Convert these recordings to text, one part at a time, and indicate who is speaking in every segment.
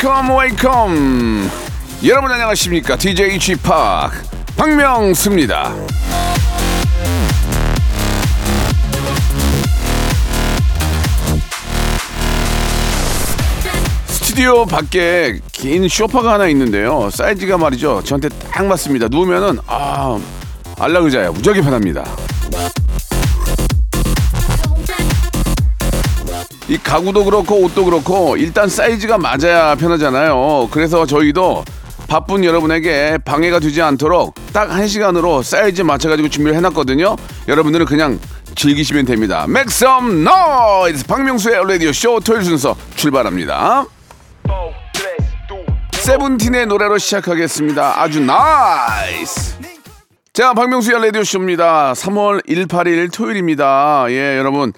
Speaker 1: Welcome, welcome. 여러분 안녕하십니까? DJ p 박명수입니다. 스튜디오 밖에 긴 쇼파가 하나 있는데요. 사이즈가 말이죠. 저한테 딱 맞습니다. 누우면은 아 안락 의자야 무지하게 편합니다. 이 가구도 그렇고 옷도 그렇고 일단 사이즈가 맞아야 편하잖아요. 그래서 저희도 바쁜 여러분에게 방해가 되지 않도록 딱 한 시간으로 사이즈 맞춰가지고 준비를 해놨거든요. 여러분들은 그냥 즐기시면 됩니다. Make some noise! 박명수의 라디오 쇼 토요일 순서 출발합니다. 세븐틴의 노래로 시작하겠습니다. 아주 nice. 자, 박명수의 라디오 쇼입니다. 3월 1, 8일 토요일입니다. 예, 여러분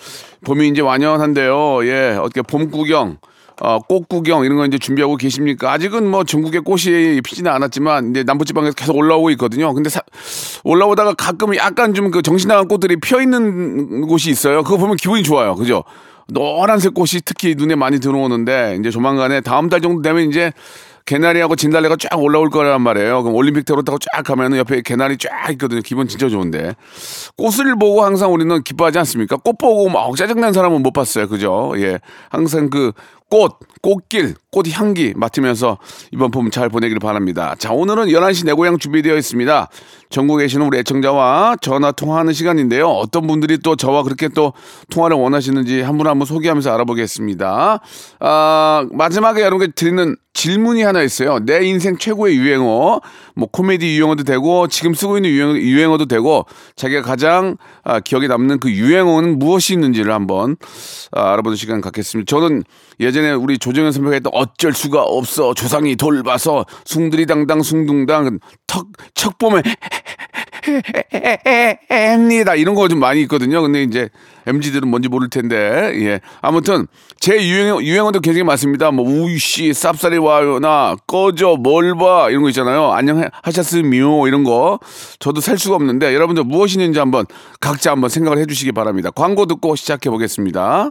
Speaker 1: 봄이 이제 완연한데요. 예, 어떻게 봄 구경, 어, 꽃 구경 이런 거 이제 준비하고 계십니까? 아직은 뭐 전국에 꽃이 피지는 않았지만 이제 남부지방에서 계속 올라오고 있거든요. 근데 사- 올라오다가 가끔 약간 좀 그 정신 나간 꽃들이 피어 있는 곳이 있어요. 그거 보면 기분이 좋아요. 그죠? 노란색 꽃이 특히 눈에 많이 들어오는데 이제 조만간에 다음 달 정도 되면 이제 개나리하고 진달래가 쫙 올라올 거란 말이에요. 그럼 올림픽 대로 타고 쫙 가면은 옆에 개나리 쫙 있거든요. 기분 진짜 좋은데. 꽃을 보고 항상 우리는 기뻐하지 않습니까? 꽃 보고 막 짜증난 사람은 못 봤어요. 그죠? 예. 항상 그 꽃, 꽃길, 꽃 향기 맡으면서 이번 봄 잘 보내길 바랍니다. 자, 오늘은 11시 내 고향 준비되어 있습니다. 전국에 계시는 우리 애청자와 전화 통화하는 시간인데요. 어떤 분들이 또 저와 그렇게 또 통화를 원하시는지 한 분 한 분 소개하면서 알아보겠습니다. 아, 마지막에 여러분께 드리는 질문이 하나 있어요. 내 인생 최고의 유행어, 뭐 코미디 유행어도 되고 지금 쓰고 있는 유행, 유행어도 되고 자기가 가장 아, 기억에 남는 그 유행어는 무엇이 있는지를 한번 아, 알아보는 시간 갖겠습니다. 저는 예전에 우리 조정현 선배가 했던 어쩔 수가 없어 조상이 돌봐서 숭들이 당당 숭둥당 턱 척보면 합니다 이런 거 좀 많이 있거든요. 근데 이제 MZ들은 뭔지 모를 텐데 예 아무튼 제 유행 유행어도 굉장히 많습니다. 뭐 우씨 쌉싸리 와요나 꺼져 뭘 봐 이런 거 있잖아요. 안녕 하셨으미요 이런 거 저도 살 수가 없는데 여러분들 무엇이 있는지 한번 각자 한번 생각을 해주시기 바랍니다. 광고 듣고 시작해 보겠습니다.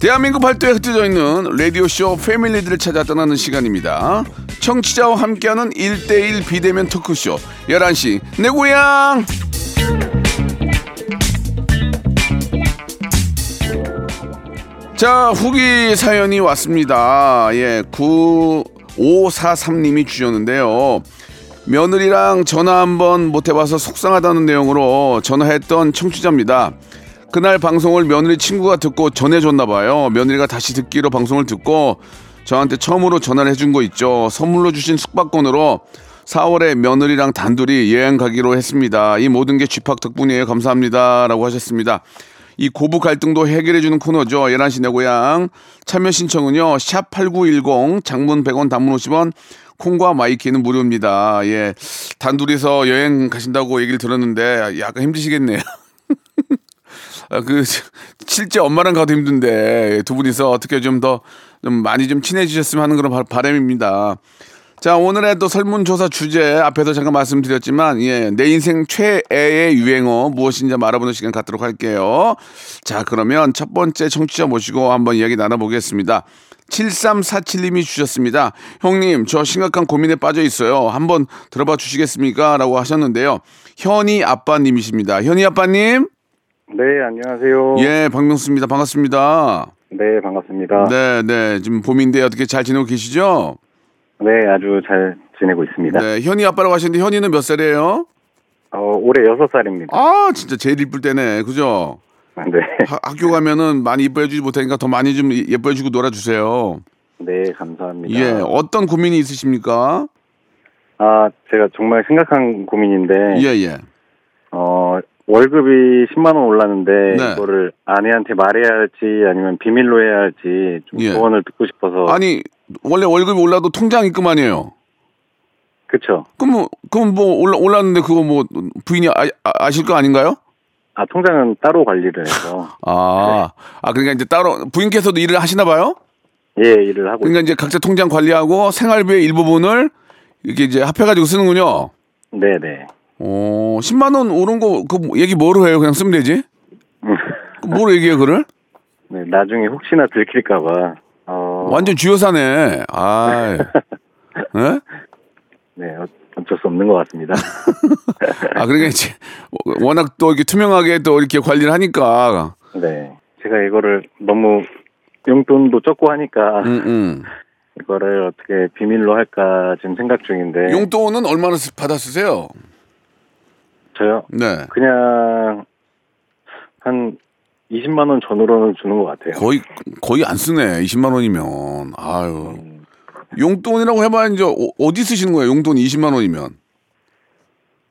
Speaker 1: 대한민국 발도에 흩어져 있는 라디오쇼 패밀리들을 찾아 떠나는 시간입니다. 청취자와 함께하는 1대1 비대면 토크쇼 11시 내 고향 자 후기 사연이 왔습니다. 예, 9543님이 주셨는데요. 며느리랑 전화 한번 못 해봐서 속상하다는 내용으로 전화했던 청취자입니다. 그날 방송을 며느리 친구가 듣고 전해줬나 봐요. 며느리가 다시 듣기로 방송을 듣고 저한테 처음으로 전화를 해준 거 있죠. 선물로 주신 숙박권으로 4월에 며느리랑 단둘이 여행 가기로 했습니다. 이 모든 게 쥐팍 덕분이에요. 감사합니다. 라고 하셨습니다. 이 고부 갈등도 해결해주는 코너죠. 11시 내 고향. 참여 신청은요. 샵 8910 장문 100원 단문 50원 콩과 마이K는 무료입니다. 예. 단둘이서 여행 가신다고 얘기를 들었는데 약간 힘드시겠네요. 아, 그 실제 엄마랑 가도 힘든데 두 분이서 어떻게 좀 더좀 많이 좀 친해지셨으면 하는 그런 바- 바람입니다. 자 오늘의 또 설문조사 주제 앞에서 잠깐 말씀드렸지만 예, 내 인생 최애의 유행어 무엇인지 알아보는 시간 갖도록 할게요. 자 그러면 첫 번째 청취자 모시고 한번 이야기 나눠보겠습니다. 7347님이 주셨습니다. 형님 저 심각한 고민에 빠져 있어요. 한번 들어봐 주시겠습니까? 라고 하셨는데요. 현이 아빠님이십니다. 현이 아빠님
Speaker 2: 네, 안녕하세요.
Speaker 1: 예, 박명수입니다. 반갑습니다.
Speaker 2: 네, 반갑습니다.
Speaker 1: 네, 네. 지금 봄인데 어떻게 잘 지내고 계시죠?
Speaker 2: 네, 아주 잘 지내고 있습니다.
Speaker 1: 네, 현이 아빠라고 하시는데 현이는 몇 살이에요?
Speaker 2: 어, 올해 6살입니다.
Speaker 1: 아, 진짜 제일 이쁠 때네. 그죠?
Speaker 3: 네.
Speaker 1: 하- 학교 가면은 많이 예뻐해 주지 못하니까 더 많이 좀 예뻐해 주고 놀아 주세요.
Speaker 3: 네, 감사합니다.
Speaker 1: 예, 어떤 고민이 있으십니까?
Speaker 3: 아, 제가 정말 심각한 고민인데,
Speaker 1: 예, 예.
Speaker 3: 어, 월급이 10만 원 올랐는데
Speaker 1: 네.
Speaker 3: 이거를 아내한테 말해야 할지 아니면 비밀로 해야 할지 좀
Speaker 1: 예.
Speaker 3: 조언을 듣고 싶어서.
Speaker 1: 아니 원래 월급이 올라도 통장 입금 아니에요.
Speaker 3: 그쵸.
Speaker 1: 그럼 뭐, 그럼 뭐 올라 올랐는데 그거 뭐 부인이 아, 아, 실거 아닌가요?
Speaker 3: 아, 통장은 따로 관리를 해서,
Speaker 1: 아, 아 그러니까 이제 따로 부인께서도 일을 하시나 봐요?
Speaker 3: 예, 일을 하고
Speaker 1: 그러니까 이제 각자 통장 관리하고 생활비의 일부분을 이렇게 이제 합해가지고 쓰는군요.
Speaker 3: 있- 네네.
Speaker 1: 어, 10만 원 오른 거 그 얘기 뭐로 해요? 그냥 쓰면 되지? 그 뭐로 얘기해요, 그를?
Speaker 3: 네, 나중에 혹시나 들킬까봐, 어,
Speaker 1: 완전 쥐어사네. 아, 예?
Speaker 3: 네, 어- 어쩔 수 없는 것 같습니다.
Speaker 1: 아, 그러니까 이제 워낙 또 이렇게 투명하게 또 이렇게 관리를 하니까.
Speaker 3: 네. 제가 이거를 너무 용돈도 적고 하니까,
Speaker 1: 음, 음.
Speaker 3: 이거를 어떻게 비밀로 할까 지금 생각 중인데.
Speaker 1: 용돈은 얼마나 쓰- 받아 쓰세요?
Speaker 3: 저요?
Speaker 1: 네.
Speaker 3: 그냥 한 20만 원 전후로는 주는 것 같아요.
Speaker 1: 거의 거의 안 쓰네. 20만 원이면. 아유. 용돈이라고 해봐야 이제 어- 어디 쓰시는 거예요? 용돈 20만 원이면.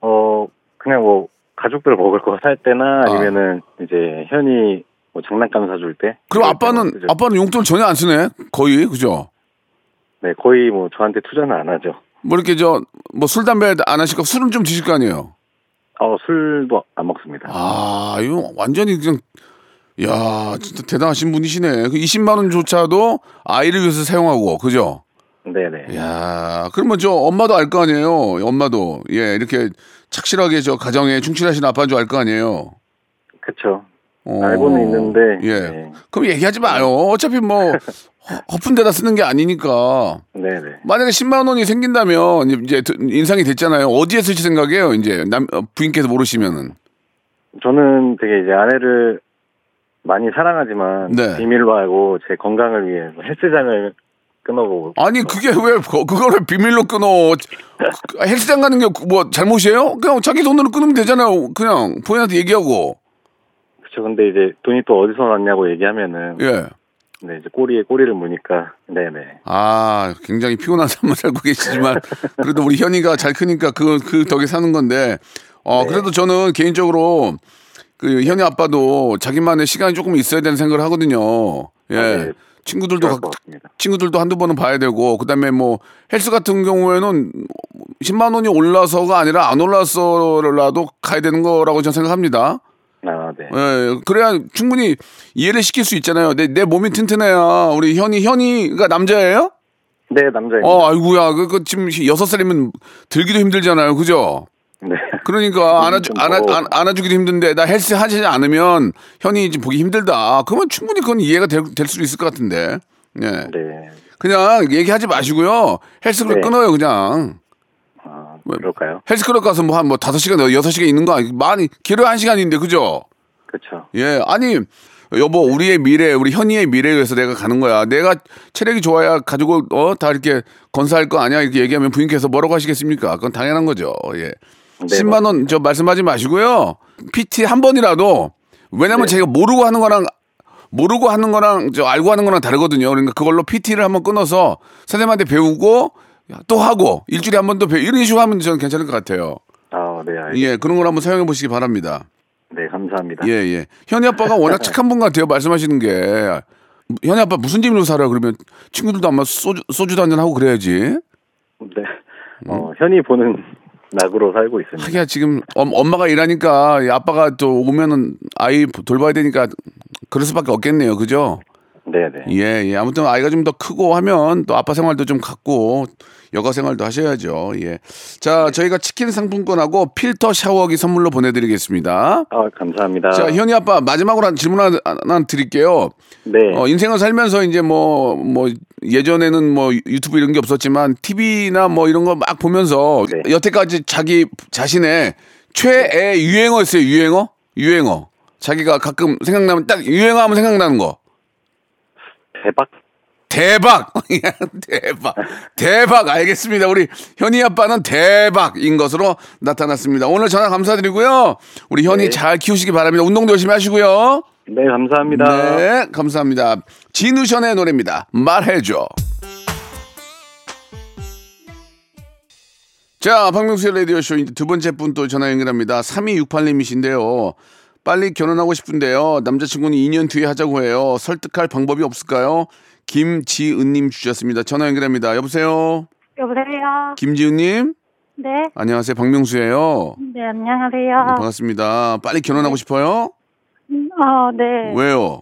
Speaker 3: 어 그냥 뭐 가족들 먹을 거 살 때나 아니면은 이제 현이 뭐 장난감 사줄 때.
Speaker 1: 그럼 아빠는. 아빠는 용돈 전혀 안 쓰네. 거의 그죠?
Speaker 3: 네 거의 뭐 저한테 투자는 안 하죠.
Speaker 1: 뭐 이렇게 저 뭐 술 담배 안 하실 거 술은 좀 드실 거 아니에요.
Speaker 3: 어 술도 안 먹습니다.
Speaker 1: 아 이거 완전히 그냥 야 진짜 대단하신 분이시네. 그 20만 원조차도 아이를 위해서 사용하고 그죠?
Speaker 3: 네네.
Speaker 1: 야 그러면 저 엄마도 알 거 아니에요. 엄마도 예 이렇게 착실하게 저 가정에 충실하신 아빠인 줄 알 거 아니에요.
Speaker 3: 그쵸.
Speaker 1: 어.
Speaker 3: 알고는 있는데,
Speaker 1: 예.
Speaker 3: 네.
Speaker 1: 그럼 얘기하지 마요. 어차피 뭐 허- 허푼 데다 쓰는 게 아니니까.
Speaker 3: 네네.
Speaker 1: 만약에 10만 원이 생긴다면 이제 드- 인상이 됐잖아요. 어디에 쓰실 생각이에요? 이제 남 어, 부인께서 모르시면은.
Speaker 3: 저는 되게 이제 아내를 많이 사랑하지만
Speaker 1: 네.
Speaker 3: 비밀로 하고 제 건강을 위해서 헬스장을 끊어보고
Speaker 1: 아니 그게 왜 거- 그거를 비밀로 끊어? 그- 헬스장 가는 게 뭐 잘못이에요? 그냥 자기 돈으로 끊으면 되잖아요. 그냥 부인한테 얘기하고.
Speaker 3: 그쵸. 근데 이제 돈이 또 어디서 났냐고 얘기하면은
Speaker 1: 예.
Speaker 3: 네 이제 꼬리에 꼬리를 무니까 네네.
Speaker 1: 아, 굉장히 피곤한 삶을 살고 계시지만 그래도 우리 현이가 잘 크니까 그, 그 덕에 사는 건데 어, 그래도 저는 개인적으로 그 현이 아빠도 자기만의 시간이 조금 있어야 되는 생각을 하거든요. 예.
Speaker 3: 아, 네.
Speaker 1: 친구들도 각-. 친구들도 한두 번은 봐야 되고 그다음에 뭐 헬스 같은 경우에는 10만 원이 올라서가 아니라 안 올라서라도 가야 되는 거라고 저는 생각합니다.
Speaker 3: 아 네.
Speaker 1: 예, 그래야 충분히 이해를 시킬 수 있잖아요. 내, 내 몸이 튼튼해야 우리 현이 현이가 남자예요?
Speaker 3: 네 남자입니다.
Speaker 1: 어, 아이고야, 그, 그 지금 여섯 살이면 들기도 힘들잖아요, 그죠?
Speaker 3: 네.
Speaker 1: 그러니까 안아주,
Speaker 3: 좀
Speaker 1: 안아, 안, 안아주기도 힘든데 나 헬스 하지 않으면 현이 지금 보기 힘들다. 그러면 충분히 그건 이해가 될, 될 수도 있을 것 같은데. 예.
Speaker 3: 네.
Speaker 1: 그냥 얘기하지 마시고요. 헬스클럽
Speaker 3: 네.
Speaker 1: 끊어요, 그냥.
Speaker 3: 아
Speaker 1: 뭐,
Speaker 3: 그럴까요?
Speaker 1: 헬스클럽 가서 뭐 한 뭐 다섯 시간, 여섯 시간 있는 거 아니, 많이, 길어야 한 시간인데, 그죠?
Speaker 3: 그렇죠.
Speaker 1: 예, 아니 여보 우리의 미래, 우리 현이의 미래에 위해서 내가 가는 거야. 내가 체력이 좋아야 가지고 어 다 이렇게 건사할 거 아니야 이렇게 얘기하면 부인께서 뭐라고 하시겠습니까? 그건 당연한 거죠. 예.
Speaker 3: 네,
Speaker 1: 10만 원 저 말씀하지 마시고요. PT 한 번이라도 왜냐면
Speaker 3: 네.
Speaker 1: 제가 모르고 하는 거랑 모르고 하는 거랑 저 알고 하는 거랑 다르거든요. 그러니까 그걸로 PT를 한번 끊어서 선생님한테 배우고 또 하고 일주일에 한 번 더 이런 식으로 하면 저는 괜찮을 것 같아요.
Speaker 3: 아 네. 알겠습니다.
Speaker 1: 예, 그런 걸 한번 사용해 보시기 바랍니다.
Speaker 3: 네 감사합니다.
Speaker 1: 예, 예. 현이 아빠가 워낙 착한 분 같아요. 말씀하시는 게. 현이 아빠 무슨 재미로 살아? 그러면 친구들도 아마 소주, 소주도 한잔 하고 그래야지.
Speaker 3: 네. 어 현이 보는 낙으로 살고 있습니다.
Speaker 1: 하기야 지금 엄, 엄마가 일하니까 이 아빠가 또 오면은 아이 돌봐야 되니까 그럴 수밖에 없겠네요. 그죠?
Speaker 3: 네네.
Speaker 1: 예, 예. 아무튼 아이가 좀 더 크고 하면 또 아빠 생활도 좀 갖고 여가 생활도 하셔야죠. 예. 자, 저희가 치킨 상품권하고 필터 샤워기 선물로 보내드리겠습니다.
Speaker 3: 아 감사합니다.
Speaker 1: 자, 현이 아빠 마지막으로 한 질문 하나, 하나 드릴게요.
Speaker 3: 네.
Speaker 1: 어, 인생을 살면서 이제 뭐, 뭐, 예전에는 뭐 유튜브 이런 게 없었지만 TV나 뭐 이런 거 막 보면서
Speaker 3: 네.
Speaker 1: 여태까지 자기 자신의 최애 유행어 있어요, 유행어? 유행어. 자기가 가끔 생각나면 딱 유행어 하면 생각나는 거.
Speaker 3: 대박
Speaker 1: 대박! 대박. 대박. 알겠습니다. 우리 현희 아빠는 대박인 것으로 나타났습니다. 오늘 전화 감사드리고요. 우리 현희
Speaker 3: 네.
Speaker 1: 잘 키우시기 바랍니다. 운동도 열심히 하시고요.
Speaker 3: 네, 감사합니다.
Speaker 1: 네, 감사합니다. 진우션의 노래입니다. 말해줘. 자, 박명수의 라디오쇼 두 번째 분 또 전화 연결합니다. 3268님이신데요. 빨리 결혼하고 싶은데요. 남자친구는 2년 뒤에 하자고 해요. 설득할 방법이 없을까요? 김지은님 주셨습니다. 전화 연결합니다. 여보세요?
Speaker 4: 여보세요.
Speaker 1: 김지은님?
Speaker 4: 네.
Speaker 1: 안녕하세요. 박명수예요.
Speaker 4: 네, 안녕하세요.
Speaker 1: 반갑습니다. 빨리 결혼하고 싶어요?
Speaker 4: 아, 네.
Speaker 1: 왜요?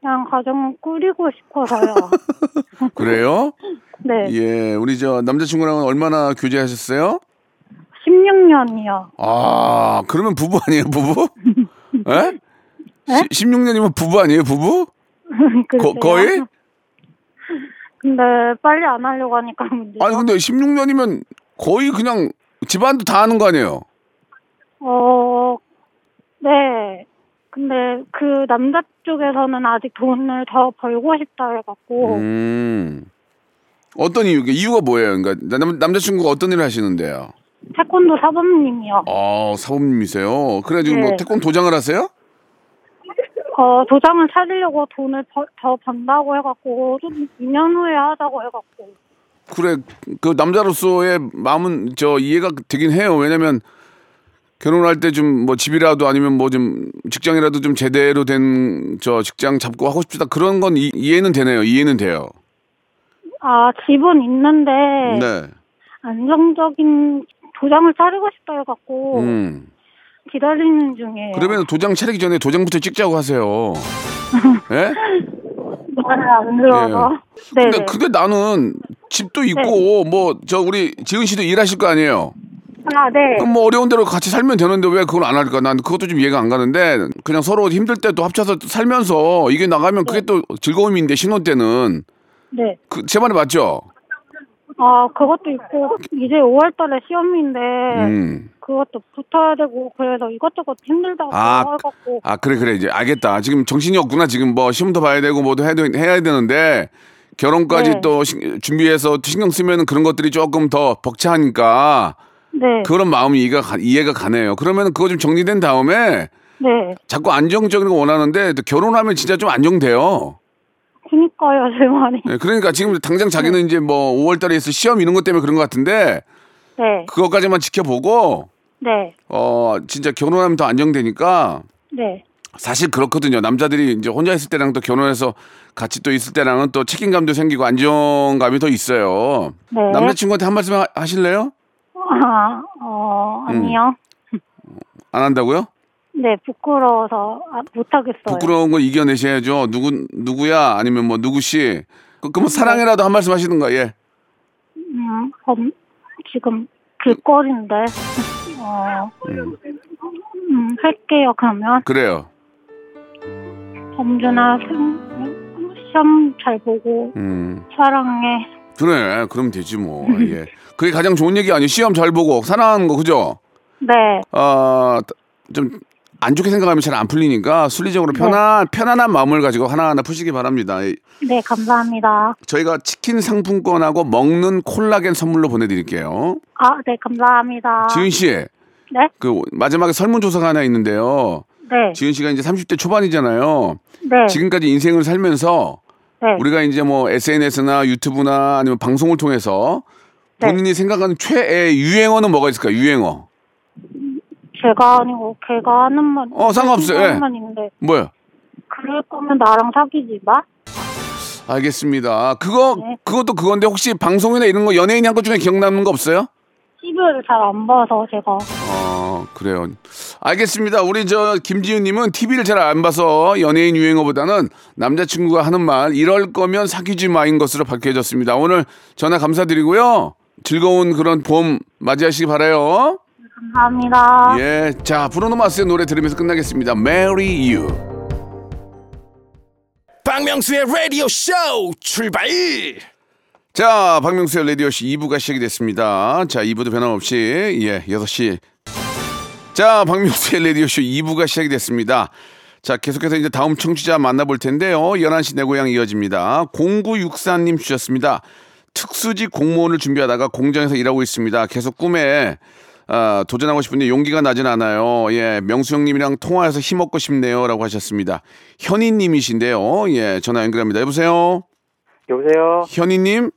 Speaker 4: 그냥 가정을 꾸리고 싶어서요.
Speaker 1: 그래요?
Speaker 4: 네.
Speaker 1: 예, 우리 저 남자친구랑은 얼마나 교제하셨어요?
Speaker 4: 16년이요.
Speaker 1: 아, 그러면 부부 아니에요, 부부? 예? 16년이면 부부 아니에요, 부부? 거, 거의?
Speaker 4: 근데 빨리 안 하려고 하니까 문제죠.
Speaker 1: 아니, 근데 16년이면 거의 그냥 집안도 다 하는 거 아니에요?
Speaker 4: 어, 네. 근데 그 남자 쪽에서는 아직 돈을 더 벌고 싶다 해갖고
Speaker 1: 음. 어떤 이유, 이유가 뭐예요? 그러니까 남, 남자친구가 어떤 일을 하시는데요?
Speaker 4: 태권도 사범님이요.
Speaker 1: 아, 사범님이세요. 그래, 지금 뭐
Speaker 4: 네.
Speaker 1: 태권 도장을 하세요?
Speaker 4: 어, 도장을 찾으려고 돈을 버- 더 번다고 해갖고 좀 2년 후에 하자고 해갖고
Speaker 1: 그래 그 남자로서의 마음은 저 이해가 되긴 해요. 왜냐면 결혼할 때 좀 뭐 집이라도 아니면 뭐 좀 직장이라도 좀 제대로 된 저 직장 잡고 하고 싶다 그런 건 이, 이해는 되네요. 이해는 돼요.
Speaker 4: 아 집은 있는데
Speaker 1: 네.
Speaker 4: 안정적인 도장을 차리고 싶다 해갖고
Speaker 1: 음.
Speaker 4: 기다리는 중이에요.
Speaker 1: 그러면 도장 차리기 전에 도장부터 찍자고 하세요. 예?
Speaker 4: 말을 안 들어서. 네.
Speaker 1: 근데 근데 나는 집도 있고 뭐 저 우리 지은 씨도 일하실 거 아니에요.
Speaker 4: 아 네.
Speaker 1: 그럼 뭐 어려운 대로 같이 살면 되는데 왜 그걸 안 할까? 난 그것도 좀 이해가 안 가는데 그냥 서로 힘들 때 또 합쳐서 살면서 이게 나가면 그게 또 즐거움인데 신혼 때는
Speaker 4: 네.
Speaker 1: 그 제 말이 맞죠?
Speaker 4: 아 그것도 있고 이제 5월 달에 시험인데
Speaker 1: 음.
Speaker 4: 그것도 붙어야 되고 그래서 이것저것 힘들다고
Speaker 1: 아,
Speaker 4: 해갖고
Speaker 1: 아 그래 그래 이제 알겠다. 지금 정신이 없구나. 지금 뭐 시험도 봐야 되고 뭐도 해야, 되- 해야 되는데 결혼까지
Speaker 4: 네.
Speaker 1: 또 신- 준비해서 신경 쓰면 그런 것들이 조금 더 벅차하니까
Speaker 4: 네.
Speaker 1: 그런 마음이 이해가 가, 이해가 가네요. 그러면 그거 좀 정리된 다음에
Speaker 4: 네.
Speaker 1: 자꾸 안정적인 거 원하는데 또 결혼하면 진짜 좀 안정돼요.
Speaker 4: 그니까요 제 말이.
Speaker 1: 네, 그러니까 지금 당장 자기는 이제 뭐 5월 달에 있을 시험 이런 것 때문에 그런 것 같은데
Speaker 4: 네.
Speaker 1: 그것까지만 지켜보고
Speaker 4: 네.
Speaker 1: 어 진짜 결혼하면 더 안정되니까
Speaker 4: 네.
Speaker 1: 사실 그렇거든요. 남자들이 이제 혼자 있을 때랑 또 결혼해서 같이 또 있을 때랑은 또 책임감도 생기고 안정감이 더 있어요.
Speaker 4: 네.
Speaker 1: 남자친구한테 한 말씀 하- 하실래요?
Speaker 4: 아, 어, 아니요.
Speaker 1: 안 한다고요?
Speaker 4: 네, 부끄러워서 아, 못하겠어요.
Speaker 1: 부끄러운 거 이겨내셔야죠. 누구 누구야 아니면 뭐 누구씨. 그, 그럼 사랑해라도 한 말씀 하시는가 예.
Speaker 4: 음, 범, 지금 길거리인데, 어, 음, 할게요, 그러면.
Speaker 1: 그래요.
Speaker 4: 범준아, 생- 시험 잘 보고,
Speaker 1: 음.
Speaker 4: 사랑해.
Speaker 1: 그래. 그럼 되지 뭐. 예. 그게 가장 좋은 얘기 아니에요. 시험 잘 보고 사랑하는 거 그죠?
Speaker 4: 네,
Speaker 1: 어, 좀 안 좋게 생각하면 잘 안 풀리니까 순리적으로 편안 편안한 마음을 가지고 하나하나 푸시기 바랍니다. 이-
Speaker 4: 네, 감사합니다.
Speaker 1: 저희가 치킨 상품권하고 먹는 콜라겐 선물로 보내드릴게요.
Speaker 4: 아, 네, 감사합니다.
Speaker 1: 지은 씨,
Speaker 4: 네?
Speaker 1: 그 마지막에 설문조사가 하나 있는데요.
Speaker 4: 네,
Speaker 1: 지은 씨가 이제 30대 초반이잖아요.
Speaker 4: 네,
Speaker 1: 지금까지 인생을 살면서
Speaker 4: 네.
Speaker 1: 우리가 이제 뭐 SNS나 유튜브나 아니면 방송을 통해서
Speaker 4: 네.
Speaker 1: 본인이 생각하는 최애 유행어는 뭐가 있을까? 요 유행어.
Speaker 4: 제가 아니고 걔가 하는 말.
Speaker 1: 어, 상관없어요. 예.
Speaker 4: 말인데,
Speaker 1: 뭐야?
Speaker 4: 그럴 거면 나랑 사귀지 마?
Speaker 1: 알겠습니다. 그거
Speaker 4: 네.
Speaker 1: 그것도 그건데 혹시 방송이나 이런 거 연예인이 한 것 중에 기억나는 거 없어요?
Speaker 4: TV를 잘 안 봐서 제가.
Speaker 1: 어 그래요. 알겠습니다. 우리 저 김지윤님은 TV를 잘 안 봐서 연예인 유행어보다는 남자친구가 하는 말 이럴 거면 사귀지 마인 것으로 밝혀졌습니다. 오늘 전화 감사드리고요. 즐거운 그런 봄 맞이하시기 바라요.
Speaker 4: 감사합니다.
Speaker 1: 예, 자 브루노 마스의 노래 들으면서 끝나겠습니다. Marry You.
Speaker 5: 박명수의 라디오 쇼 출발
Speaker 1: 자, 박명수의 라디오 씨 2부가 시작이 됐습니다. 자, 2부도 변함없이, 예, 6시. 자, 박명수의 라디오 쇼 2부가 시작이 됐습니다. 자, 계속해서 이제 다음 청취자 만나볼 텐데요. 11시 내 고향 이어집니다. 0964님 주셨습니다. 특수직 공무원을 준비하다가 공장에서 일하고 있습니다. 계속 꿈에 아, 도전하고 싶은데 용기가 나진 않아요. 예, 명수 형님이랑 통화해서 힘얻고 싶네요 라고 하셨습니다. 현희님이신데요. 예, 전화 연결합니다. 여보세요.
Speaker 2: 여보세요?
Speaker 1: 현희님.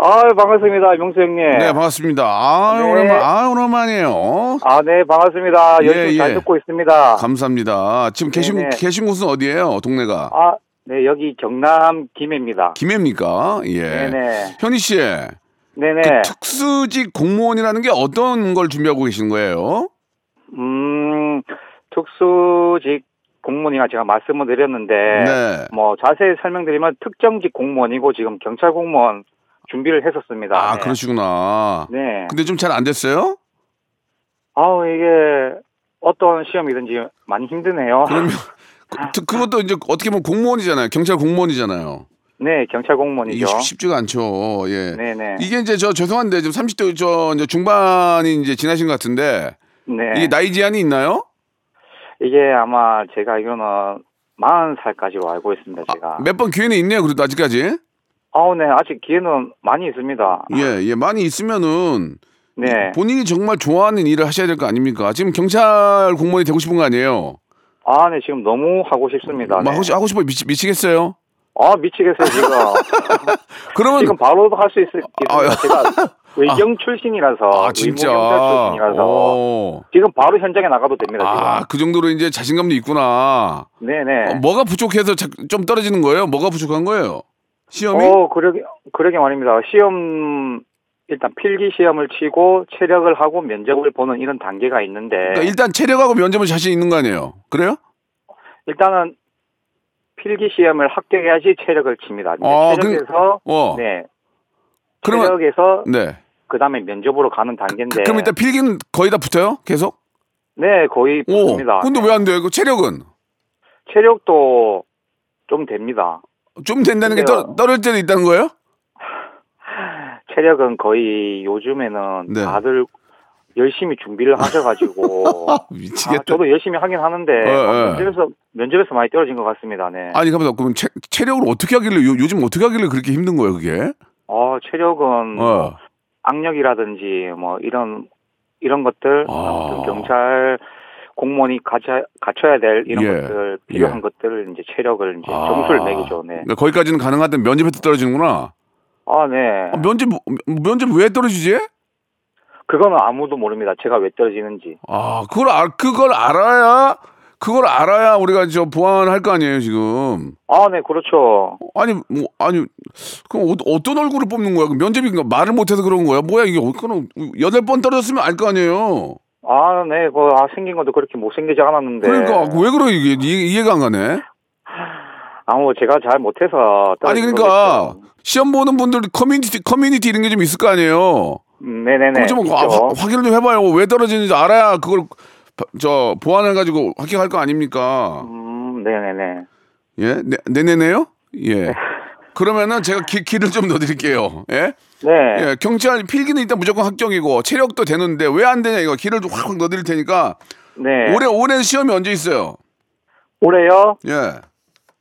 Speaker 2: 아 반갑습니다. 명수 형님.
Speaker 1: 네, 반갑습니다. 아,
Speaker 2: 네.
Speaker 1: 오랜만, 아, 오랜만이에요.
Speaker 2: 아, 네, 반갑습니다.
Speaker 1: 예,
Speaker 2: 열심히
Speaker 1: 예.
Speaker 2: 잘 듣고 있습니다.
Speaker 1: 감사합니다. 지금 계신
Speaker 2: 네네.
Speaker 1: 계신 곳은 어디예요? 동네가
Speaker 2: 아, 네, 여기 경남 김해입니다.
Speaker 1: 김해입니까? 예.
Speaker 2: 네네.
Speaker 1: 현희 씨.
Speaker 2: 네네.
Speaker 1: 그 특수직 공무원이라는 게 어떤 걸 준비하고 계신 거예요?
Speaker 2: 음, 특수직 공무원이가 제가 말씀을 드렸는데,
Speaker 1: 네.
Speaker 2: 뭐, 자세히 설명드리면 특정직 공무원이고 지금 경찰 공무원 준비를 했었습니다.
Speaker 1: 아,
Speaker 2: 네.
Speaker 1: 그러시구나.
Speaker 2: 네.
Speaker 1: 근데 좀 잘 안 됐어요?
Speaker 2: 아우, 이게 어떤 시험이든지 많이 힘드네요.
Speaker 1: 그러면 그, 그것도 이제 어떻게 보면 공무원이잖아요. 경찰 공무원이잖아요.
Speaker 2: 네, 경찰
Speaker 1: 이게
Speaker 2: 공무원이죠.
Speaker 1: 쉽- 쉽지가 않죠. 예.
Speaker 2: 네네.
Speaker 1: 이게 이제 저 죄송한데 지금 30대 저 이제 중반이 이제 지나신 것 같은데
Speaker 2: 네.
Speaker 1: 이게 나이 제한이 있나요?
Speaker 2: 이게 아마 제가 알기로는 40살까지로 알고 있습니다, 제가.
Speaker 1: 몇 번 기회는 있네요. 그래도 아직까지.
Speaker 2: 아우, 네, 아직 기회는 많이 있습니다.
Speaker 1: 예, 예. 많이 있으면은
Speaker 2: 네.
Speaker 1: 본인이 정말 좋아하는 일을 하셔야 될 거 아닙니까? 지금 경찰 공무원이 되고 싶은 거 아니에요?
Speaker 2: 아, 네, 지금 너무 하고 싶습니다.
Speaker 1: 뭐
Speaker 2: 네.
Speaker 1: 하고, 싶- 하고 싶어 미치, 미치겠어요?
Speaker 2: 아, 미치겠어요, 지금.
Speaker 1: 그러면
Speaker 2: 지금 바로 할 수 있을
Speaker 1: 아,
Speaker 2: 있습니다. 제가 의경 출신이라서.
Speaker 1: 아 진짜.
Speaker 2: 출신이라서.
Speaker 1: 어.
Speaker 2: 지금 바로 현장에 나가도 됩니다,
Speaker 1: 아, 그 정도로 이제 자신감도 있구나.
Speaker 2: 네네.
Speaker 1: 어, 뭐가 부족해서 자- 좀 떨어지는 거예요? 뭐가 부족한 거예요? 시험이?
Speaker 2: 어, 그러게, 그러게 말입니다. 시험, 일단 필기 시험을 치고 체력을 하고 면접을 보는 이런 단계가 있는데.
Speaker 1: 그러니까 일단 체력하고 면접은 자신 있는 거 아니에요? 그래요?
Speaker 2: 일단은 필기 시험을 합격해야지 체력을 칩니다.
Speaker 1: 아, 그-
Speaker 2: 체력에서
Speaker 1: 어.
Speaker 2: 네
Speaker 1: 그러면
Speaker 2: 체력에서
Speaker 1: 네.
Speaker 2: 그다음에 면접으로 가는 단계인데.
Speaker 1: 그 럼 일단 필기는 거의 다 붙어요? 계속?
Speaker 2: 네 거의
Speaker 1: 오.
Speaker 2: 붙습니다.
Speaker 1: 근데 왜 안 돼요? 그 체력은
Speaker 2: 체력도 좀 됩니다.
Speaker 1: 좀 된다는 게. 떨, 떨어질 때도 있다는 거예요?
Speaker 2: 체력은 거의 요즘에는
Speaker 1: 네.
Speaker 2: 다들 열심히 준비를 하셔가지고. 아,
Speaker 1: 미치겠다.
Speaker 2: 저도 열심히 하긴 하는데
Speaker 1: 예, 예.
Speaker 2: 면접에서 면접에서 많이 떨어진 것 같습니다. 네.
Speaker 1: 아니 그러면 그럼 체, 체력을 어떻게 하길래 요, 요즘 어떻게 하길래 그렇게 힘든 거예요, 그게?
Speaker 2: 어 체력은
Speaker 1: 어.
Speaker 2: 악력이라든지 뭐 이런 이런 것들
Speaker 1: 아.
Speaker 2: 경찰 공무원이 갖춰, 갖춰야 될 이런
Speaker 1: 예.
Speaker 2: 것들 필요한
Speaker 1: 예.
Speaker 2: 것들을 이제 체력을 이제
Speaker 1: 아.
Speaker 2: 점수를 매기죠. 네.
Speaker 1: 그러니까 거기까지는 가능하던 면접에서 떨어지는구나.
Speaker 2: 아 네.
Speaker 1: 아, 면접 면접 왜 떨어지지?
Speaker 2: 그거는 아무도 모릅니다. 제가 왜 떨어지는지.
Speaker 1: 아, 그걸 알 그걸 알아야 그걸 알아야 우리가 저 보완할 거 아니에요, 지금.
Speaker 2: 아 네 그렇죠.
Speaker 1: 아니 뭐 아니 그럼 어, 어떤 얼굴을 뽑는 거야? 그 면접이 그 말을 못해서 그런 거야? 뭐야 이게? 그럼 여덟 번 떨어졌으면 알 거 아니에요.
Speaker 2: 아 네. 그 아, 생긴 것도 그렇게 못 생기지 않았는데.
Speaker 1: 그러니까 왜 그래 이게 이, 이해가 안 가네.
Speaker 2: 아 뭐 제가 잘 못해서.
Speaker 1: 아니 그러니까
Speaker 2: 거겠죠.
Speaker 1: 시험 보는 분들 커뮤니티 커뮤니티 이런 게 좀 있을 거 아니에요.
Speaker 2: 음, 네네네.
Speaker 1: 그거 좀
Speaker 2: 있죠.
Speaker 1: 아, 화- 확인을 좀 해봐요. 왜 떨어지는지 알아야 그걸 바- 저 보완해 가지고 합격할 거 아닙니까?
Speaker 2: 음 네네네.
Speaker 1: 예, 네, 내내네요. 예. 그러면은 제가 기, 기를 좀 넣어드릴게요. 예?
Speaker 2: 네.
Speaker 1: 예, 경찰 필기는 일단 무조건 합격이고 체력도 되는데 왜 안 되냐 이거 기를 좀 확확 넣어드릴 테니까
Speaker 2: 네.
Speaker 1: 올해 올해 시험이 언제 있어요?
Speaker 2: 올해요?
Speaker 1: 예.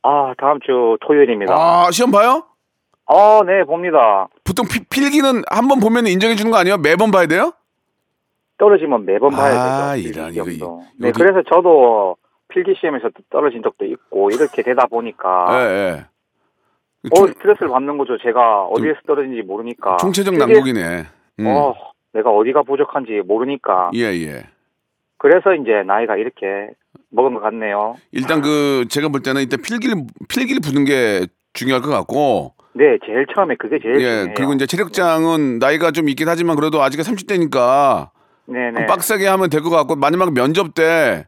Speaker 2: 아 다음 주 토요일입니다.
Speaker 1: 아 시험 봐요?
Speaker 2: 아, 네, 봅니다.
Speaker 1: 보통 피- 필기는 한 번 보면 인정해 주는 거 아니에요? 매번 봐야 돼요?
Speaker 2: 떨어지면 매번 봐야
Speaker 1: 아,
Speaker 2: 되죠.
Speaker 1: 이런, 이거,
Speaker 2: 시험도.
Speaker 1: 이거
Speaker 2: 네, 그래서 저도 필기 시험에서 떨어진 적도 있고 이렇게 되다 보니까
Speaker 1: 예, 예.
Speaker 2: 어,
Speaker 1: 총,
Speaker 2: 스트레스를 받는 거죠. 제가 어디에서 떨어진지 모르니까.
Speaker 1: 총체적 난국이네. 음.
Speaker 2: 어, 내가 어디가 부족한지 모르니까.
Speaker 1: 예, 예.
Speaker 2: 그래서 이제 나이가 이렇게 먹은 것 같네요.
Speaker 1: 일단 그 제가 볼 때는 일단 필기를 필기를 붙는 게 중요할 것 같고
Speaker 2: 네, 제일 처음에 그게 제일
Speaker 1: 예
Speaker 2: 중요해요.
Speaker 1: 그리고 이제 체력장은 나이가 좀 있긴 하지만 그래도 아직 30대니까
Speaker 2: 네네.
Speaker 1: 빡세게 하면 될 것 같고 마지막 면접 때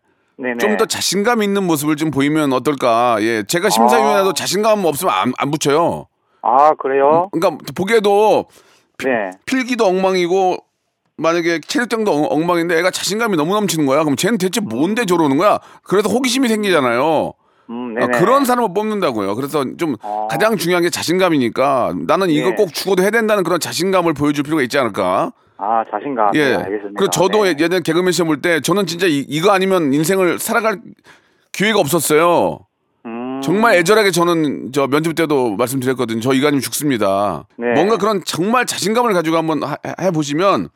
Speaker 1: 좀. 더 자신감 있는 모습을 좀 보이면 어떨까 예 제가 심사위원회도
Speaker 2: 아.
Speaker 1: 자신감 없으면 안, 안 붙여요
Speaker 2: 아, 그래요?
Speaker 1: 그러니까 보기에도
Speaker 2: 네.
Speaker 1: 필기도 엉망이고 만약에 체력장도 엉- 엉망인데 애가 자신감이 너무 넘치는 거야 그럼 쟤는 대체 뭔데 저러는 거야 그래서 호기심이 생기잖아요
Speaker 2: 음,
Speaker 1: 아. 그런 사람을 뽑는다고요. 그래서 좀
Speaker 2: 어.
Speaker 1: 가장 중요한 게 자신감이니까 나는 이걸
Speaker 2: 네.
Speaker 1: 꼭 죽어도 해야 된다는 그런 자신감을 보여줄 필요가 있지 않을까.
Speaker 2: 아, 자신감.
Speaker 1: 예.
Speaker 2: 네, 알겠습니다.
Speaker 1: 그리고 저도
Speaker 2: 네.
Speaker 1: 예전에 개그맨 시험 볼 때 저는 진짜 이, 이거 아니면 인생을 살아갈 기회가 없었어요.
Speaker 2: 음.
Speaker 1: 정말 애절하게 저는 저 면접 때도 말씀드렸거든요. 저 이가님 죽습니다.
Speaker 2: 네.
Speaker 1: 뭔가 그런 정말 자신감을 가지고 한번 하- 해보시면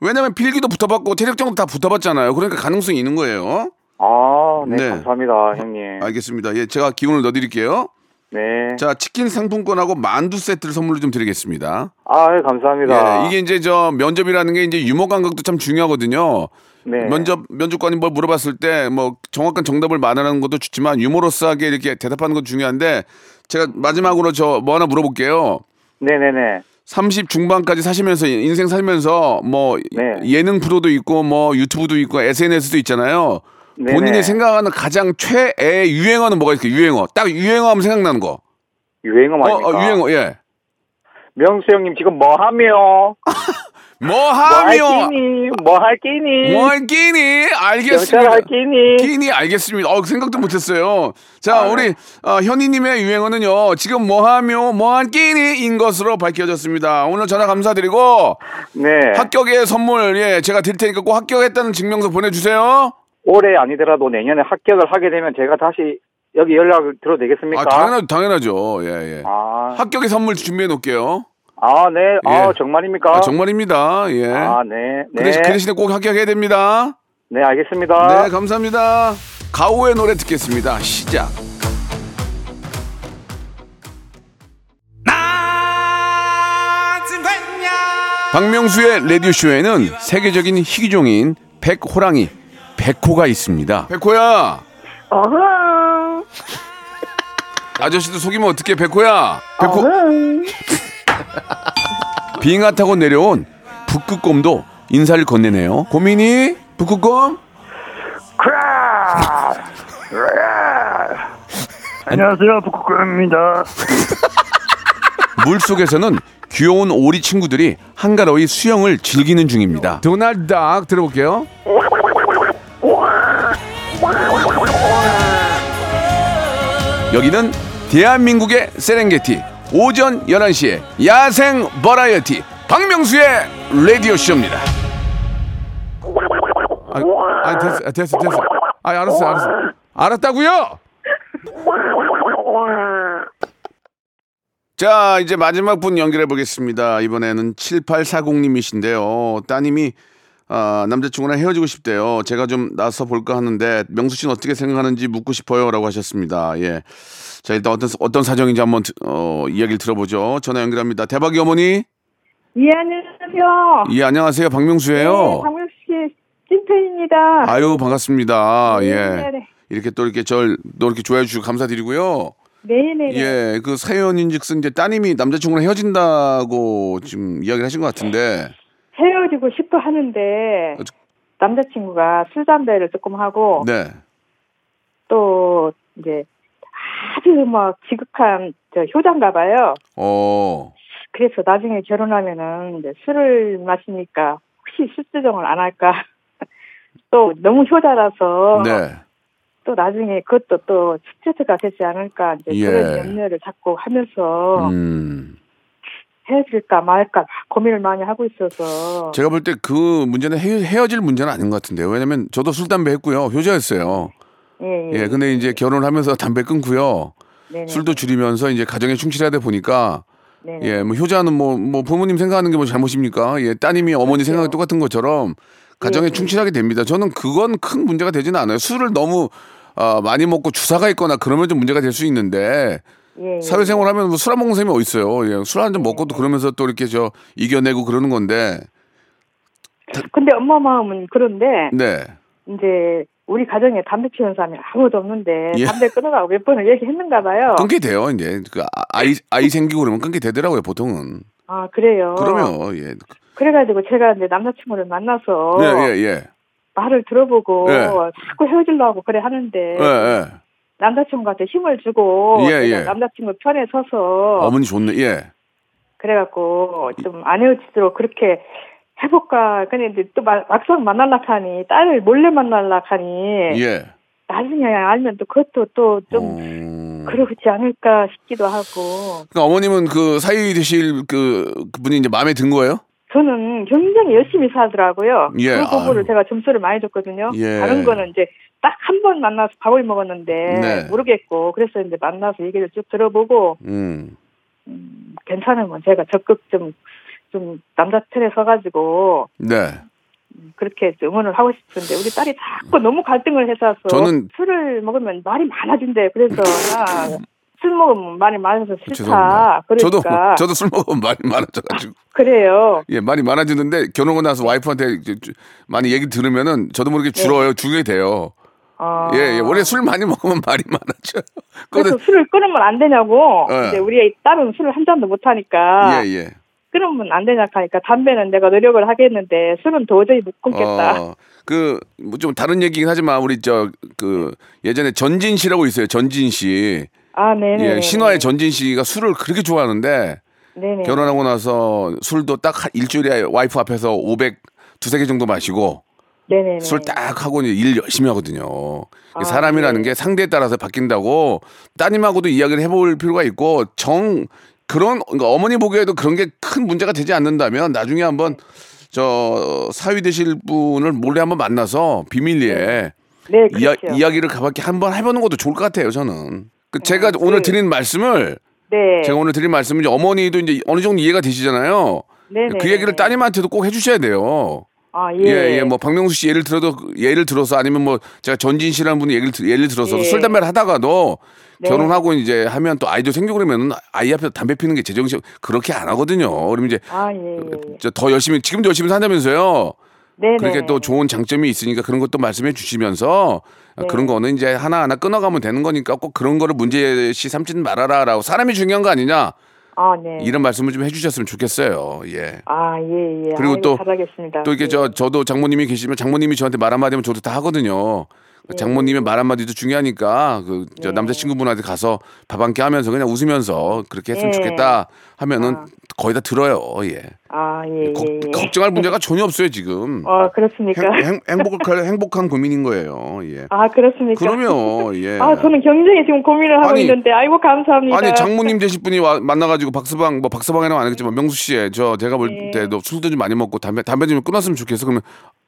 Speaker 1: 왜냐면 필기도 붙어봤고 체력적도 다 붙어봤잖아요. 그러니까 가능성이 있는 거예요.
Speaker 2: 아, 네,
Speaker 1: 네.
Speaker 2: 감사합니다, 형님.
Speaker 1: 알겠습니다. 예, 제가 기운을 넣어드릴게요.
Speaker 2: 네.
Speaker 1: 자, 치킨 상품권하고 만두 세트를 선물로 좀 드리겠습니다.
Speaker 2: 아, 예, 감사합니다.
Speaker 1: 예, 이게 이제 저 면접이라는 게 이제 유머 감각도 참 중요하거든요.
Speaker 2: 네.
Speaker 1: 면접 면접관이 뭘 물어봤을 때 뭐 정확한 정답을 말하는 것도 좋지만 유머러스하게 이렇게 대답하는 것도 중요한데 제가 마지막으로 저 뭐 하나 물어볼게요.
Speaker 2: 네 네 네.
Speaker 1: 30 중반까지 사시면서 인생 살면서 뭐
Speaker 2: 네.
Speaker 1: 예능 프로도 있고 뭐 유튜브도 있고 SNS도 있잖아요.
Speaker 2: 네네.
Speaker 1: 본인이 생각하는 가장 최애 유행어는 뭐가 있을까요? 유행어. 딱 유행어 하면 생각나는 거.
Speaker 2: 유행어
Speaker 1: 어,
Speaker 2: 말입니까?
Speaker 1: 어, 유행어. 예.
Speaker 2: 명수 형님 지금 뭐 하며?
Speaker 1: 뭐
Speaker 2: 뭐
Speaker 1: 하며
Speaker 2: 할끼니? 뭐 할 끼니?
Speaker 1: 뭐 할 끼니
Speaker 2: 경찰
Speaker 1: 알겠습니다.
Speaker 2: 할끼니?
Speaker 1: 끼니 알겠습니다. 어 생각도 못했어요. 자
Speaker 2: 아, 네.
Speaker 1: 우리 어, 현희님의 유행어는요. 지금 뭐 하며 뭐한 끼니인 것으로 밝혀졌습니다. 오늘 전화 감사드리고
Speaker 2: 네.
Speaker 1: 합격의 선물 예 제가 드릴 테니까 꼭 합격했다는 증명서 보내주세요.
Speaker 2: 올해 아니더라도 내년에 합격을 하게 되면 제가 다시 여기 연락을 드려도 되겠습니까?
Speaker 1: 아 당연하죠 당연하죠. 예 예.
Speaker 2: 아,
Speaker 1: 합격의 선물 준비해 놓을게요.
Speaker 2: 아, 네. 아,
Speaker 1: 예.
Speaker 2: 정말입니까?
Speaker 1: 아, 정말입니다. 예.
Speaker 2: 아, 네.
Speaker 1: 그
Speaker 2: 네.
Speaker 1: 대신- 그 대신에 꼭 합격해야 됩니다.
Speaker 2: 네, 알겠습니다.
Speaker 1: 네, 감사합니다. 가오의 노래 듣겠습니다. 시작. 박명수의 라디오쇼에는 세계적인 희귀종인 백호랑이, 백호가 있습니다. 백호야!
Speaker 6: 어흥.
Speaker 1: 아저씨도 속이면 어떡해, 백호야! 백호! 빙하 타고 내려온 북극곰도 인사를 건네네요. 고민이? 북극곰?
Speaker 7: 안녕하세요, 북극곰입니다.
Speaker 1: 물 속에서는 귀여운 오리 친구들이 한가로이 수영을 즐기는 중입니다. 도날드 닥 들어볼게요. 여기는 대한민국의 세렝게티 오전 11시에 야생 버라이어티 박명수의 라디오 쇼입니다. 아, 아 됐어, 아, 됐어, 됐어. 아, 알았어, 알았어. 알았다고요? 자, 이제 마지막 분 연결해 보겠습니다. 이번에는 7840님이신데요. 따님이 아, 남자친구랑 헤어지고 싶대요. 제가 좀 나서 볼까 하는데 명수 씨는 어떻게 생각하는지 묻고 싶어요라고 하셨습니다. 예. 자, 일단 어떤 어떤 사정인지 한번 드- 어, 이야기를 들어보죠. 전화 연결합니다. 대박이 어머니.
Speaker 6: 예, 안녕하세요.
Speaker 1: 예, 안녕하세요. 박명수예요.
Speaker 6: 네, 박명수 씨 찐팬입니다.
Speaker 1: 아유, 반갑습니다.
Speaker 6: 네,
Speaker 1: 예.
Speaker 6: 네.
Speaker 1: 이렇게 또 이렇게 절 또 이렇게 좋아해 주시고 감사드리고요.
Speaker 6: 네네.
Speaker 1: 예, 그 사연인즉슨 이제 따님이 남자친구랑 헤어진다고 지금 이야기를 하신 것 같은데.
Speaker 6: 헤어지고 싶어 하는데
Speaker 1: 어, 저-
Speaker 6: 남자친구가 술 담배를 조금 하고
Speaker 1: 네.
Speaker 6: 또 이제 아주 막 지극한 저 효자인가 봐요.
Speaker 1: 어.
Speaker 6: 그래서 나중에 결혼하면은 이제 술을 마시니까 혹시 술주정을 안 할까? 또 너무 효자라서
Speaker 1: 네.
Speaker 6: 또 나중에 그것도 또 스트레스가 되지 않을까 이제
Speaker 1: 예.
Speaker 6: 그런 염려를 자꾸 하면서
Speaker 1: 음.
Speaker 6: 헤어질까 말까 막 고민을 많이 하고 있어서
Speaker 1: 제가 볼 때 그 문제는 헤, 헤어 질 문제는 아닌 것 같은데요. 왜냐면 저도 술 담배 했고요. 효자였어요.
Speaker 6: 예,
Speaker 1: 예. 근데 이제 결혼을 하면서 담배 끊고요.
Speaker 6: 네네.
Speaker 1: 술도 줄이면서 이제 가정에 충실하다 보니까
Speaker 6: 네네.
Speaker 1: 예, 뭐 효자는 뭐 뭐 부모님 생각하는 게 뭐 잘못입니까? 예, 따님이 어머니 생각이 똑같은 것처럼 가정에
Speaker 6: 예, 예.
Speaker 1: 충실하게 됩니다. 저는 그건 큰 문제가 되지는 않아요. 술을 너무 아, 많이 먹고 주사가 있거나 그러면 좀 문제가 될 수 있는데
Speaker 6: 예, 예.
Speaker 1: 사회생활 하면 뭐 술안 먹는 사람이 어디 있어요? 예, 술 한 잔 먹고 또 그러면서 또 이렇게 저 이겨내고 그러는 건데.
Speaker 6: 근데 엄마 마음은 그런데
Speaker 1: 네.
Speaker 6: 이제 우리 가정에 담배 피우는 사람이 아무도 없는데
Speaker 1: 예.
Speaker 6: 담배 끊으라고 몇 번을 얘기했는가 봐요.
Speaker 1: 끊게 돼요, 이제. 그 아- 아이 아이 생기고 그러면 끊게 되더라고요, 보통은.
Speaker 6: 아 그래요.
Speaker 1: 그러면 예.
Speaker 6: 그래가지고 제가 이제 남자친구를 만나서
Speaker 1: 예, 예, 예.
Speaker 6: 말을 들어보고
Speaker 1: 예.
Speaker 6: 자꾸 헤어지려고 그래 하는데
Speaker 1: 예, 예.
Speaker 6: 남자친구한테 힘을 주고
Speaker 1: 예, 예.
Speaker 6: 남자친구 편에 서서
Speaker 1: 어머니 좋네. 예.
Speaker 6: 그래갖고 좀 안 헤어지도록 그렇게 해볼까. 근데 이제 또 마- 막상 만날라 하니 딸을 몰래 만날라 하니
Speaker 1: 예.
Speaker 6: 나중에 알면 또 그것도 또좀
Speaker 1: 어...
Speaker 6: 그러지 않을까 싶기도 하고
Speaker 1: 그러니까 어머님은 그 사위 되실 그 그분이 이제 마음에 든 거예요?
Speaker 6: 저는 굉장히 열심히 살더라고요.
Speaker 1: 예,
Speaker 6: 그 부분을. 제가 점수를 많이 줬거든요.
Speaker 1: 예.
Speaker 6: 다른 거는 이제 딱 한 번 만나서 밥을 먹었는데
Speaker 1: 네.
Speaker 6: 모르겠고 그래서 이제 만나서 얘기를 쭉 들어보고
Speaker 1: 음.
Speaker 6: 괜찮으면 제가 적극 좀 좀 남자 틀에 서가지고
Speaker 1: 네.
Speaker 6: 그렇게 좀 응원을 하고 싶은데 우리 딸이 자꾸 너무 갈등을 해서
Speaker 1: 저는-
Speaker 6: 술을 먹으면 말이 많아진대. 그래서 나 술 먹으면 말이 많아서 싫다.
Speaker 1: 죄송합니다. 저도
Speaker 6: 그러니까
Speaker 1: 저도 술 먹으면 말이 많아져가지고
Speaker 6: 그래요.
Speaker 1: 예 말이 많아지는데 결혼하고 나서 와이프한테 많이 얘기 들으면은 저도 모르게 줄어요 줄게 돼요.
Speaker 6: 어,
Speaker 1: 예, 예 원래 술 많이 먹으면 말이 많아져.
Speaker 6: 그래서 술을 끊으면 안 되냐고.
Speaker 1: 예.
Speaker 6: 이제 우리 딸은 술을 한 잔도 못 하니까
Speaker 1: 예 예.
Speaker 6: 끊으면 안 되냐 하니까 담배는 내가 노력을 하겠는데 술은 도저히 못 끊겠다.
Speaker 1: 어, 그뭐 좀 다른 얘기긴 하지만 우리 저 그 예전에 전진 씨라고 있어요. 전진 씨.
Speaker 6: 아, 네네.
Speaker 1: 예, 신화의 전진 씨가 술을 그렇게 좋아하는데
Speaker 6: 네네.
Speaker 1: 결혼하고 나서 술도 딱한 일주일에 와이프 앞에서 500 두세 개 정도 마시고
Speaker 6: 네네.
Speaker 1: 술 딱 하고 일 열심히 하거든요.
Speaker 6: 아,
Speaker 1: 사람이라는
Speaker 6: 네.
Speaker 1: 게 상대에 따라서 바뀐다고 따님하고도 이야기를 해볼 필요가 있고 정 그런 그러니까 어머니 보기에도 그런 게 큰 문제가 되지 않는다면 나중에 한번 저 사위 되실 분을 몰래 한번 만나서 비밀리에
Speaker 6: 네,
Speaker 1: 이야,
Speaker 6: 그렇죠.
Speaker 1: 이야기를 가볍게 한번 해보는 것도 좋을 것 같아요. 저는 그 제가 오늘 드린 말씀을
Speaker 6: 네.
Speaker 1: 제가 오늘 드린 말씀은 이제 어머니도 이제 어느 정도 이해가 되시잖아요.
Speaker 6: 네네.
Speaker 1: 그 얘기를 따님한테도 꼭 해주셔야 돼요.
Speaker 6: 아,
Speaker 1: 예,
Speaker 6: 예.
Speaker 1: 예, 뭐 박명수 씨 예를 들어도 예를 들어서 아니면 뭐 제가 전진 씨라는 분이 얘기를 들- 예를 들어서
Speaker 6: 예.
Speaker 1: 술 담배를 하다가도
Speaker 6: 네.
Speaker 1: 결혼하고 이제 하면 또 아이도 생기고 그러면 아이 앞에서 담배 피는 게 제정신 그렇게 안 하거든요. 그러면 이제
Speaker 6: 아, 예, 예. 예.
Speaker 1: 저더 열심히 지금도 열심히 산다면서요.
Speaker 6: 네네.
Speaker 1: 그렇게 또 좋은 장점이 있으니까 그런 것도 말씀해 주시면서
Speaker 6: 네.
Speaker 1: 그런 거는 이제 하나하나 끊어가면 되는 거니까 꼭 그런 거를 문제시 삼지는 말아라라고 사람이 중요한 거 아니냐
Speaker 6: 아, 네.
Speaker 1: 이런 말씀을 좀 해주셨으면 좋겠어요. 예.
Speaker 6: 아, 예, 예.
Speaker 1: 그리고
Speaker 6: 아이고,
Speaker 1: 또-
Speaker 6: 잘하겠습니다.
Speaker 1: 또 이게
Speaker 6: 예.
Speaker 1: 저 저도 장모님이 계시면 장모님이 저한테 말 한마디 하면 저도 다 하거든요. 장모님의 말 한마디도 중요하니까 그저
Speaker 6: 네.
Speaker 1: 남자친구분한테 가서 밥 한 끼 하면서 그냥 웃으면서 그렇게 했으면
Speaker 6: 예.
Speaker 1: 좋겠다 하면은 거의 다 들어요. 예.
Speaker 6: 아, 예,
Speaker 1: 걱-
Speaker 6: 예, 예.
Speaker 1: 걱정할 문제가 전혀 없어요 지금.
Speaker 6: 어, 그렇습니까?
Speaker 1: 행, 행, 행복한 행복한 고민인 거예요. 예.
Speaker 6: 아, 그렇습니까?
Speaker 1: 그러면 예.
Speaker 6: 아, 저는 굉장히 지금 고민을 하고
Speaker 1: 아니,
Speaker 6: 있는데, 아이고, 감사합니다.
Speaker 1: 아니 장모님 되실 분이 와, 만나 가지고 박서방 뭐 박서방이라고 안 하겠지만 명수 씨의 저 제가 볼
Speaker 6: 네.
Speaker 1: 때도 술도 좀 많이 먹고 담배 담배 좀 끊었으면 좋겠어 그러면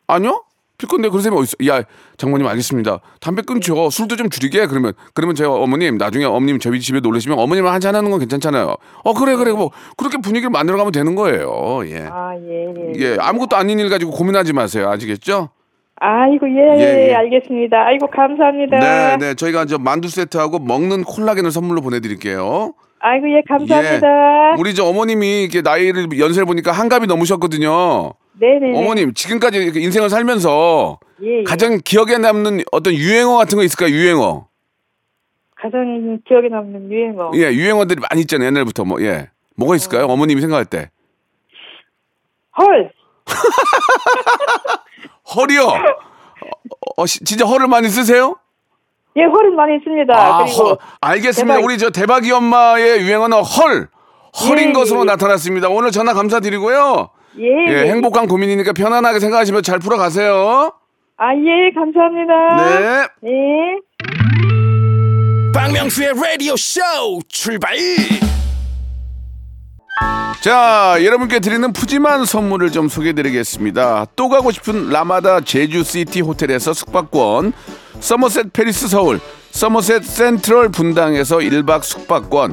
Speaker 1: 아니요 필 건데 그런 셈이 어딨어 야 장모님 알겠습니다 담배 끊죠 술도 좀 줄이게 그러면 그러면 제가 어머님 나중에 어머님 저희 집에 놀러시면 어머님랑 한잔 하는 건 괜찮잖아요 어 그래 그래 뭐 그렇게 분위기를 만들어 가면 되는 거예요 예.
Speaker 6: 아, 예, 예.
Speaker 1: 예, 아무것도 아닌 일 가지고 고민하지 마세요. 아시겠죠?
Speaker 6: 아이고, 예,
Speaker 1: 예,
Speaker 6: 예,
Speaker 1: 예.
Speaker 6: 알겠습니다. 아이고, 감사합니다.
Speaker 1: 네, 네. 저희가 저 만두 세트하고 먹는 콜라겐을 선물로 보내 드릴게요.
Speaker 6: 아이고, 예, 감사합니다.
Speaker 1: 예. 우리 저 어머님이 이렇게 나이를 연세를 보니까 한갑이 넘으셨거든요.
Speaker 6: 네네.
Speaker 1: 어머님 지금까지 이렇게 인생을 살면서
Speaker 6: 예, 예.
Speaker 1: 가장 기억에 남는 어떤 유행어 같은 거 있을까요? 유행어.
Speaker 6: 가장 기억에 남는 유행어.
Speaker 1: 예, 유행어들이 많이 있잖아요. 옛날부터 뭐 예. 뭐가 있을까요? 어 머님이 생각할 때.
Speaker 6: 헐!
Speaker 1: 헐이요. 어, 어, 시- 진짜 헐을 많이 쓰세요?
Speaker 6: 예, 헐은 많이 있습니다.
Speaker 1: 아,
Speaker 6: 그리고
Speaker 1: 헐. 알겠습니다.
Speaker 6: 대박.
Speaker 1: 우리 저 대박이 엄마의 유행어는 헐. 헐인
Speaker 6: 예,
Speaker 1: 것으로
Speaker 6: 예.
Speaker 1: 나타났습니다. 오늘 전화 감사드리고요.
Speaker 6: 예,
Speaker 1: 예,
Speaker 6: 예.
Speaker 1: 행복한 고민이니까 편안하게 생각하시면 잘 풀어가세요.
Speaker 6: 아, 예, 감사합니다.
Speaker 1: 네.
Speaker 6: 예.
Speaker 5: 박명수의 라디오 쇼 출발
Speaker 1: 자, 여러분께 드리는 푸짐한 선물을 좀 소개해드리겠습니다. 또 가고 싶은 라마다 제주시티 호텔에서 숙박권, 서머셋 페리스 서울, 서머셋 센트럴 분당에서 1박 숙박권,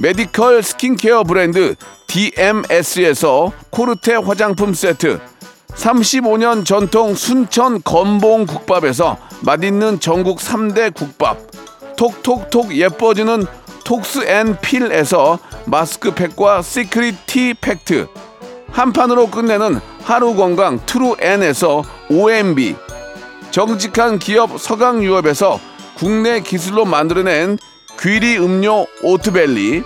Speaker 1: 메디컬 스킨케어 브랜드 DMS에서 코르테 화장품 세트, 35년 전통 순천 건봉 국밥에서 맛있는 전국 3대 국밥 톡톡톡 예뻐지는 톡스앤필에서 마스크팩과 시크릿 티 팩트 한 판으로 끝내는 하루 건강 트루엔에서 OMB 정직한 기업 서강유업에서 국내 기술로 만들어낸 귀리 음료 오트벨리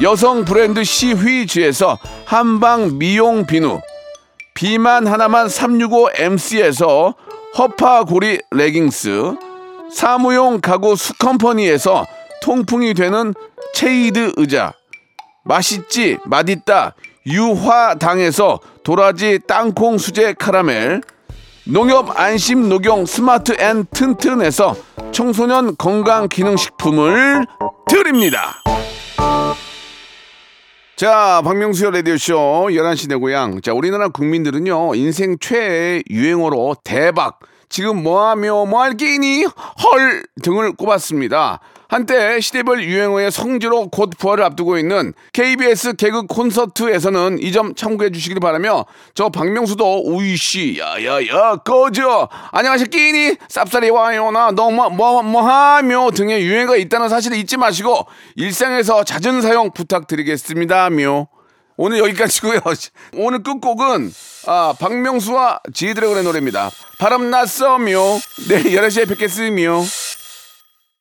Speaker 1: 여성 브랜드 시휘즈에서 한방 미용 비누 비만 하나만 365MC에서 허파고리 레깅스 사무용 가구 수컴퍼니에서 통풍이 되는 체이드 의자 맛있지 맛있다 유화당에서 도라지 땅콩 수제 카라멜 농협 안심 녹용 스마트 앤 튼튼에서 청소년 건강 기능식품을 드립니다. 자, 박명수의 라디오쇼 11시 내 고향. 자, 우리나라 국민들은요, 인생 최애 유행어로 대박, 지금 뭐하며 뭐할 끼니? 헐 등을 꼽았습니다. 한때 시대별 유행어의 성지로 곧 부활을 앞두고 있는 KBS 개그 콘서트에서는 이 점 참고해 주시길 바라며 저 박명수도 우이씨 야야야 꺼져 안녕하세요 끼니 쌉싸리 와요 나 너무 뭐, 뭐하며 등의 유행어가 있다는 사실을 잊지 마시고 일상에서 잦은 사용 부탁드리겠습니다 묘 오늘 여기까지고요. 오늘 끝곡은 아, 박명수와 지드래곤의 노래입니다. 바람 났어묘. 내일 11시에 뵙겠습니다.